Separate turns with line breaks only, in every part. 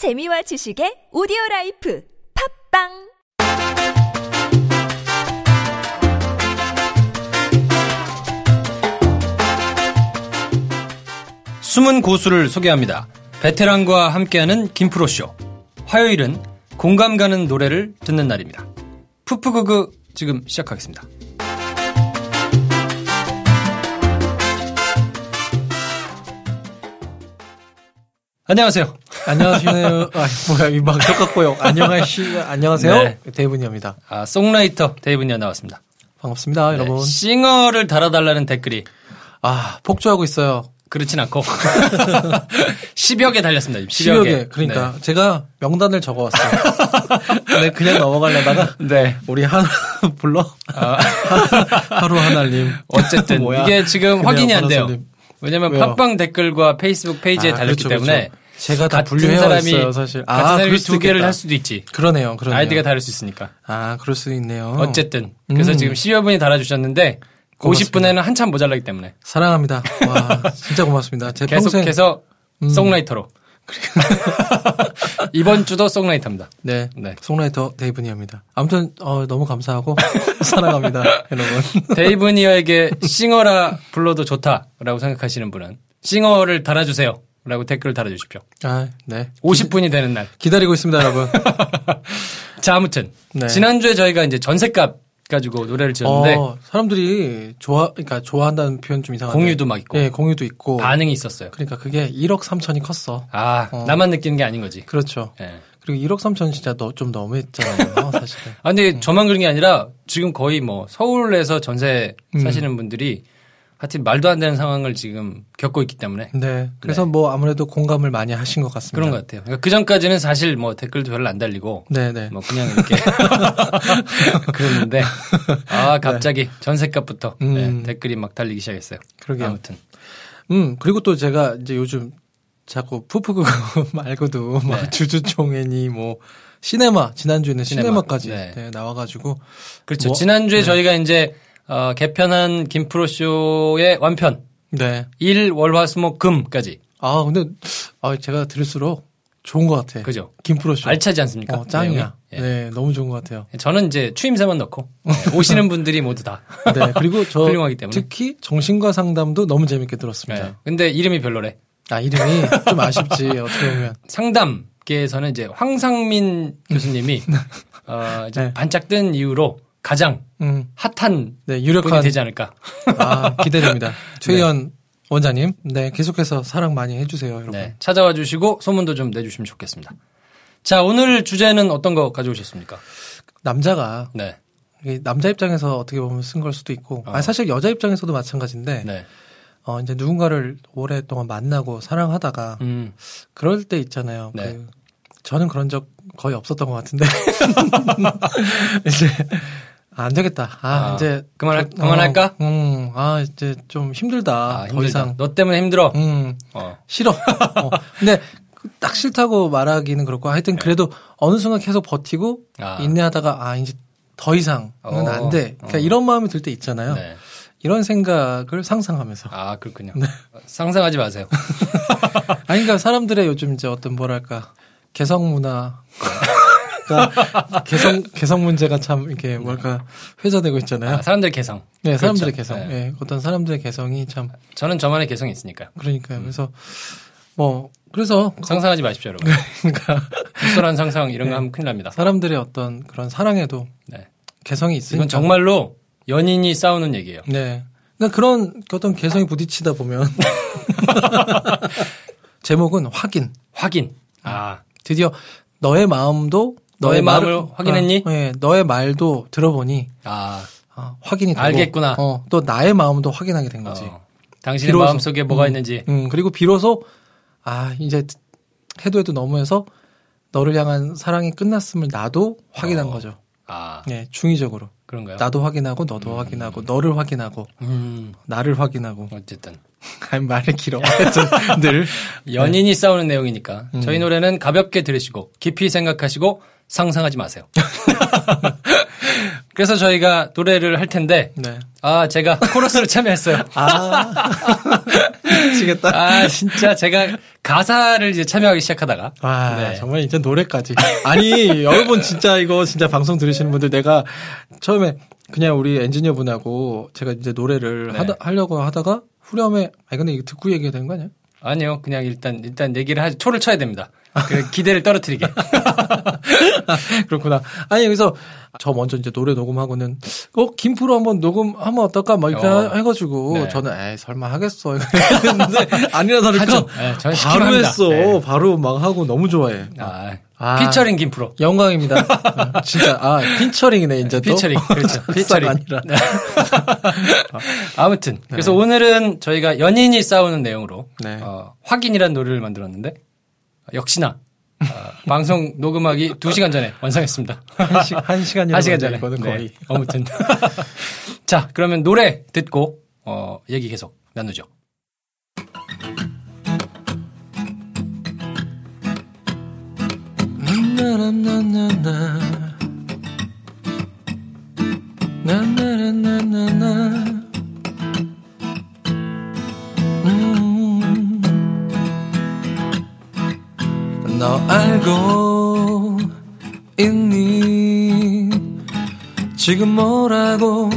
재미와 지식의 오디오 life 팟빵
숨은 고수를 소개합니다. 베테랑과 함께하는 김프로쇼. 화요일은 공감 가는 노래를 듣는 날입니다. 푸푸그그 지금 시작하겠습니다. 안녕하세요.
안녕하세요. 아, 뭐야, 이막 똑같고요. 안녕하시, 안녕하세요.
네.
데이분이입니다.
아, 송라이터 데이브니아 나왔습니다.
반갑습니다, 여러분.
네, 싱어를 달아달라는 댓글이
아, 폭주하고 있어요.
그렇진 않고 10여 개 달렸습니다.
10여 개. 그러니까 제가 명단을 적어왔어요. 네, 그냥 넘어가려다가
네.
우리 하나 불러
아,
하루 하나님.
어쨌든. 이게 지금 확인이 안 돼요. 왜냐면? 팟빵 댓글과 페이스북 페이지에
아,
달렸기
그렇죠,
때문에
그렇죠. 제가 다
같은
분류해
사람이
왔어요, 사실.
같은
아,
사람이 두 개를
있겠다.
할 수도 있지.
그러네요, 그러네요.
아이디가 다를 수 있으니까.
아, 그럴 수 있네요.
어쨌든 그래서
음.
지금 10여 분이 달아주셨는데
고맙습니다.
50분에는 한참 모자라기 때문에
사랑합니다. 와, 진짜 고맙습니다. 제 평생.
계속해서
음.
송라이터로 이번 주도 송라이터입니다.
네.
네.
송라이터 데이분이입니다. 아무튼, 어, 너무 감사하고, 사랑합니다, 여러분.
데이브니어에게 싱어라 불러도 좋다라고 생각하시는 분은 싱어를 달아주세요. 라고 댓글을 달아주십시오.
아, 네.
50분이 되는 날.
기다리고 있습니다, 여러분.
자, 아무튼.
네.
지난주에 저희가 이제 전셋값 가지고 노래를 지었는데
어, 사람들이 좋아, 그러니까 좋아한다는 표현 좀 이상한데.
공유도 막 있고
네, 공유도 있고.
반응이 있었어요.
그러니까 그게 1억 3천이 컸어.
아,
어.
나만 느끼는 게 아닌 거지.
그렇죠.
예.
그리고 1억 3천 진짜 너, 좀 너무했잖아요, 사실은.
아, 근데 저만 그런 게 아니라 지금 거의 뭐 서울에서 전세
음.
사시는 분들이 하여튼 말도 안 되는 상황을 지금 겪고 있기 때문에
네. 그래서 뭐 아무래도 공감을 많이 하신 것 같습니다.
그런 것 같아요. 그러니까 그 전까지는 사실 뭐 댓글도 별로 안 달리고
네, 네.
뭐 그냥 이렇게 그랬는데 아 갑자기 전셋값부터
음.
네, 댓글이 막 달리기 시작했어요.
그러게요.
아무튼
음, 그리고 또 제가 이제 요즘 자꾸 푸푸 그거 말고도 막
네.
주주총회니 뭐 시네마 지난주에는
시네마.
네.
네,
나와가지고
그렇죠.
뭐-
지난주에 저희가 이제 어, 개편한 김프로 쇼의 완편
네.
1 월 화 수 목 금까지
아 근데 아 제가 들을수록 좋은 것 같아.
그죠.
김프로 쇼.
알차지 않습니까?
어, 짱이야.
내용이? 예.
네, 너무 좋은 것 같아요.
저는 이제 추임새만 넣고 네, 오시는 분들이 모두 다.
네, 그리고 저
훌륭하기 때문에.
특히 정신과 상담도 너무 재밌게 들었습니다.
네. 근데 이름이 별로래.
아 이름이 좀 아쉽지 어떻게 보면.
상담계에서는 이제 황상민 교수님이 어, 이제
네.
반짝 뜬 이후로 가장
음,
핫한
네 유력한
되지 않을까.
아 기대됩니다. 최희연 원장님, 네 계속해서 사랑 많이 해주세요, 여러분.
네, 찾아와 주시고 소문도 좀 내주시면 좋겠습니다. 자, 오늘 주제는 어떤 거 가져오셨습니까?
남자가
네,
남자 입장에서 어떻게 보면 쓴 걸 수도 있고,
어.
아니 사실 여자 입장에서도 마찬가지인데,
네,
어 이제 누군가를 오랫동안 만나고 사랑하다가
음,
그럴 때 있잖아요.
네.
그 저는 그런 적 거의 없었던 것 같은데 이제 아, 안 되겠다. 아,
아,
이제
그만할-
저-
그만할까?
어, 음, 아 이제 좀 힘들다.
아,
더
힘들다.
이상.
너 때문에 힘들어.
음,
어,
싫어. 어, 근데 딱 싫다고 말하기는 그렇고 하여튼 그래도 어느 순간 계속 버티고
네. 아.
인내하다가 아 이제 더 이상은
어,
안 돼. 그러니까
어.
이런 마음이 들 때 있잖아요.
네.
이런 생각을 상상하면서.
아, 그렇군요.
네.
상상하지 마세요.
아니, 그러니까 사람들의 요즘 이제 어떤 뭐랄까 개성 문화. 가 개성 개성 문제가 참 이렇게 뭐랄까 회자되고 있잖아요.
아, 사람들 개성.
네, 사람들의
그렇죠.
개성.
네.
예, 어떤 사람들의 개성이 참
저는 저만의 개성이 있으니까요.
그러니까요.
음.
그래서 뭐 그래서
상상하지 마십시오, 여러분.
그러니까
불솔한 상상 이런 거 하면 큰일 납니다.
사람들의 어떤 그런 사랑에도
네.
개성이 있으니까.
이건 정말로 연인이 싸우는 얘기예요.
네. 그러니까 그런 어떤 개성이 부딪히다 보면 제목은 확인.
확인. 아,
드디어 너의 마음도
너의 마음을
말을-
확인했니?
아, 네, 너의 말도 들어보니
아,
아, 확인이 되고
알겠구나.
어, 또 나의 마음도 확인하게 된 거지.
어. 당신의
비로소.
마음속에 뭐가
음,
있는지.
음, 그리고 비로소 아 이제 해도 해도 너무해서 너를 향한 사랑이 끝났음을 나도 확인한
어.
거죠.
아,
네, 중의적으로
그런가요?
나도 확인하고 너도 확인하고 너를 확인하고
음,
나를 확인하고
어쨌든.
아니, 말이 길어. 늘
연인이 싸우는 내용이니까
음.
저희 노래는 가볍게 들으시고 깊이 생각하시고 상상하지 마세요. 그래서 저희가 노래를 할 텐데
네.
아 제가 코러스를 참여했어요.
아 미치겠다.
아, 진짜 제가 가사를 이제 참여하기 시작하다가.
아,
네.
정말 이제 노래까지. 아니, 여러분 진짜 이거 진짜 방송 들으시는 분들 내가 처음에 그냥 우리 엔지니어 분하고 제가 이제 노래를
네.
하다, 하려고 하다가 후렴에, 아니, 근데 이거 듣고 얘기해야 되는 거 아니야?
아니요, 그냥 일단, 일단 얘기를 하지, 초를 쳐야 됩니다. 그 기대를 떨어뜨리게.
그렇구나. 아니, 여기서 저 먼저 이제 노래 녹음하고는, 어, 김프로 한번 녹음하면 어떨까? 막 이렇게
어.
해가지고,
네.
저는, 에이, 설마 하겠어. 했는데, 아니라 다를까?
네,
바로. 했어.
네.
바로 막 하고 너무 좋아해.
아,
아.
피처링 김프로.
영광입니다. 어, 진짜, 아, 피처링이네, 이제 또.
피처링. 그렇죠.
흑사가
피처링.
아니라.
아무튼.
네.
그래서 오늘은 저희가 연인이 싸우는 내용으로,
네.
어, 확인이란 노래를 만들었는데, 역시나, 어, 방송 녹음하기 2시간 전에 완성했습니다.
한, 시, 한 시간이나
한 시간 전에.
이거는
네,
거의.
아무튼. 자, 그러면 노래 듣고, 어, 얘기 계속 나누죠.
지금 뭐라고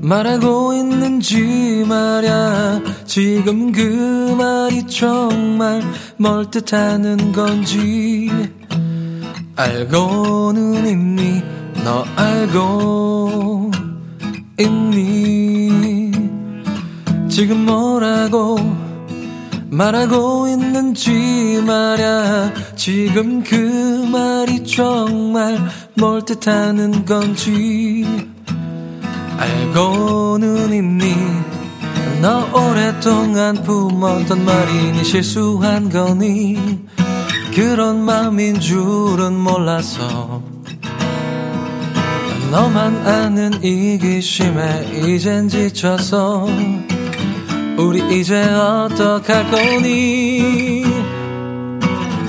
말하고 있는지 말야. 지금 그 말이 정말 뭘 뜻하는 건지 알고는 있니? 너 알고 있니? 지금 뭐라고 말하고 있는지 말야. 지금 그 말이 정말 뭘 뜻하는 건지. 알고는 있니? 너 오랫동안 품었던 말이니 실수한 거니? 그런 맘인 줄은 몰라서. 너만 아는 이기심에 이젠 지쳐서 우리 이제 어떡할 거니?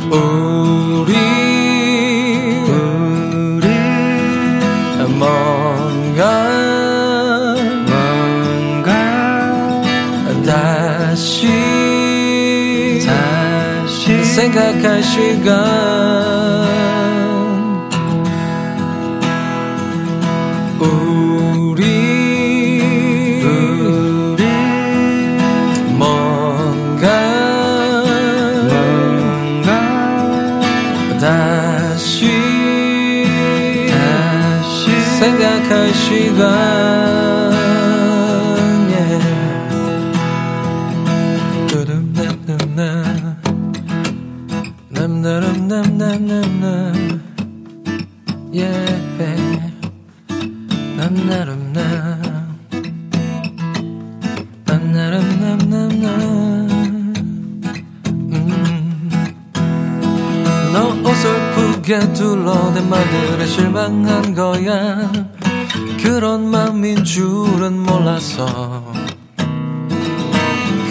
우리 우리 뭔가 뭔가 다시 다시 생각할 시간 어설프게 둘러댄 말들에 실망한 거야. 그런 맘인 줄은 몰라서.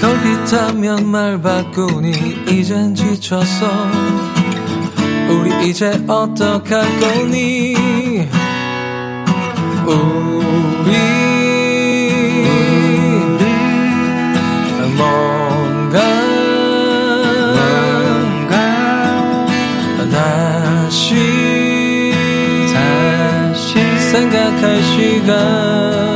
걸핏하면 말 바꾸니 이젠 지쳐서 우리 이제 어떡할 거니 우리 뭔가 다시 다시 생각할 시간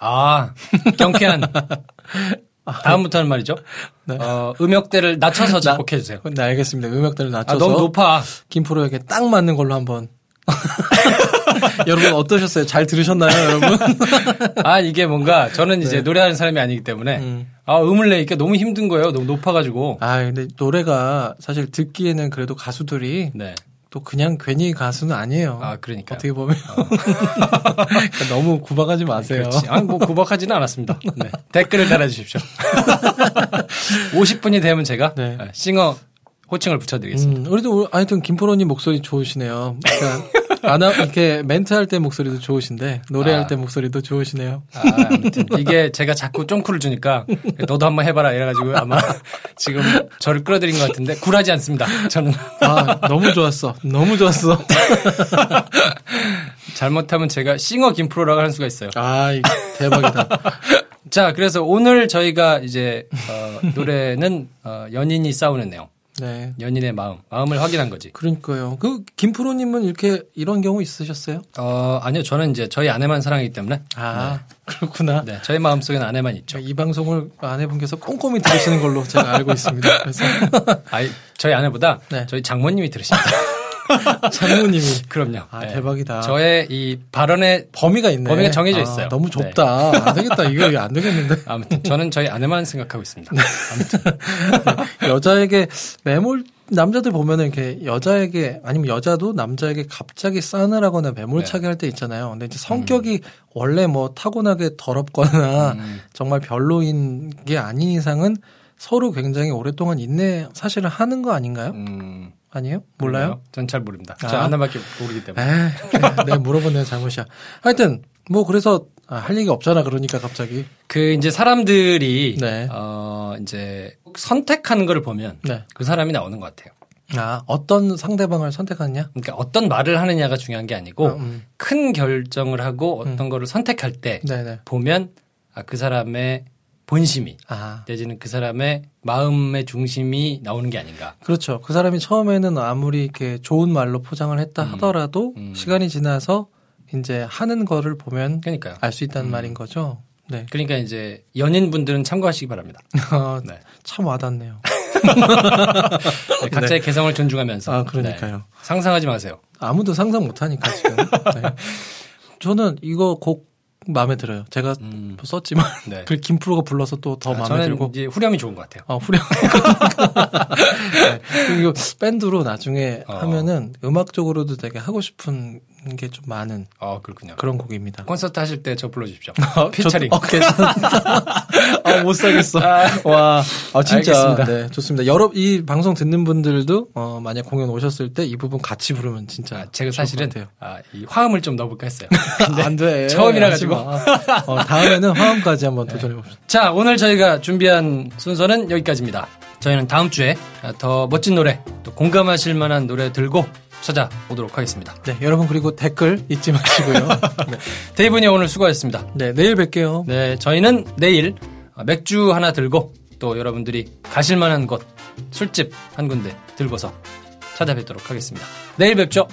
아, 경쾌한. 다음부터는 말이죠.
네.
어, 음역대를 낮춰서 작곡해 주세요.
네, 알겠습니다. 음역대를
아,
낮춰서
너무 높아.
김프로에게 딱 맞는 걸로 한번 여러분 어떠셨어요? 잘 들으셨나요, 여러분?
아 이게 뭔가 저는 이제 노래하는 사람이 아니기 때문에
네. 음.
아 음을 내니까 너무 힘든 거예요. 너무 높아가지고.
아, 근데 노래가 사실 듣기에는 그래도 가수들이
네.
또 그냥 괜히 가수는 아니에요.
아 그러니까.
어떻게 보면 그러니까 너무 구박하지 마세요.
그렇지. 아니, 뭐 구박하지는 않았습니다. 네. 댓글을 달아주십시오. 50분이 되면 제가
네.
아, 싱어 호칭을 붙여드리겠습니다.
음, 그래도 우리- 하여튼 김프로님 목소리 좋으시네요. 그러니까 아나 이렇게 멘트 할 때 목소리도 좋으신데 노래할
아.
때 목소리도 좋으시네요.
아, 아무튼 이게 제가 자꾸 쫑크를 주니까 너도 한번 해봐라 이래가지고 아마 지금 저를 끌어들인 것 같은데 굴하지 않습니다. 저는
아 너무 좋았어. 너무 좋았어.
잘못하면 제가 싱어 김프로라고 할 수가 있어요.
아 대박이다.
자, 그래서 오늘 저희가 이제 어, 노래는 어, 연인이 싸우는 내용,
네.
연인의 마음, 마음을 확인한 거지.
그러니까요. 그 김프로님은 이렇게 이런 경우 있으셨어요?
어, 아니요, 저는 이제 저희 아내만 사랑하기 때문에
아 그렇구나.
네, 저희 마음 속에는 아내만 있죠.
이 방송을 아내분께서 꼼꼼히 들으시는 걸로 제가 알고 있습니다. 그래서
아이, 저희 아내보다
네.
저희 장모님이 들으십니다.
장모님이
그럼요.
아
네.
대박이다.
저의 이 발언의
범위가 있네.
범위가 정해져
아,
있어요.
너무
네.
좁다. 안 되겠다. 이거 안 되겠는데.
아무튼 저는 저희 아내만 생각하고 있습니다.
네. 여자에게 매몰 남자들 보면은 이렇게 여자에게 아니면 여자도 남자에게 갑자기 싸늘하거나 매몰차게 할때 있잖아요. 근데 이제 성격이 원래 뭐 타고나게 더럽거나
음.
정말 별로인 게 아닌 이상은 서로 굉장히 오랫동안 인내 사실을 하는 거 아닌가요?
음,
아니에요? 몰라요?
전 잘 모릅니다. 저
아.
아내밖에 모르기 때문에.
에이, 그래. 내가 물어본 내가 잘못이야. 하여튼 뭐 그래서 아, 할 얘기 없잖아 그러니까 갑자기.
그 이제 사람들이
네.
어 이제 선택하는 거를 보면
네.
그 사람이 나오는 것 같아요.
아 어떤 상대방을 선택하냐?
그러니까 어떤 말을 하느냐가 중요한 게 아니고
어, 음.
큰 결정을 하고 어떤 거를 선택할 때
네네.
보면 아, 그 사람의 본심이
아
내지는 그 사람의 마음의 중심이 나오는 게 아닌가.
그렇죠. 그 사람이 처음에는 아무리 이렇게 좋은 말로 포장을 했다
음.
하더라도
음.
시간이 지나서 이제 하는 거를 보면
그러니까요.
알수 있다는
음.
말인 거죠. 네.
그러니까 이제 연인분들은 참고하시기 바랍니다.
어,
네.
참 와닿네요.
네, 각자의 개성을 존중하면서
아, 그러니까요.
네. 상상하지 마세요.
아무도 상상 못 하니까 지금. 네. 저는 이거 곡 마음에 들어요. 제가
음.
뭐 썼지만
네.
그 김프로가 불러서 또더
아,
마음에
저는
들고
이제 후렴이 좋은 것 같아요.
어, 후렴. 네. 그리고 밴드로 나중에
어.
하면은 음악적으로도 되게 하고 싶은 게 좀 많은
어 그렇군요.
그런 곡입니다.
콘서트 하실 때 저 불러주십시오.
어,
피처링.
저- 어, 괜찮다. 아, 못 살겠어. 와, 아, 진짜.
알겠습니다.
네, 좋습니다. 여러, 이 방송 듣는 분들도, 어, 만약 공연 오셨을 때 이 부분 같이 부르면 진짜.
아, 제가 사실은
것 같아요.
아, 이 화음을 좀 넣어볼까 했어요.
안 돼.
처음이라
하지
가지고.
마. 어, 다음에는 화음까지 한번 도전해봅시다.
자, 오늘 저희가 준비한 순서는 여기까지입니다. 저희는 다음 주에 더 멋진 노래, 또 공감하실 만한 노래 들고 찾아오도록 하겠습니다.
네, 여러분 그리고 댓글 잊지 마시고요. 네,
데이브니 오늘 수고하셨습니다.
네, 내일 뵐게요.
네, 저희는 내일 맥주 하나 들고 또 여러분들이 가실 만한 곳, 술집 한 군데 들고서 찾아뵙도록 하겠습니다. 내일 뵙죠.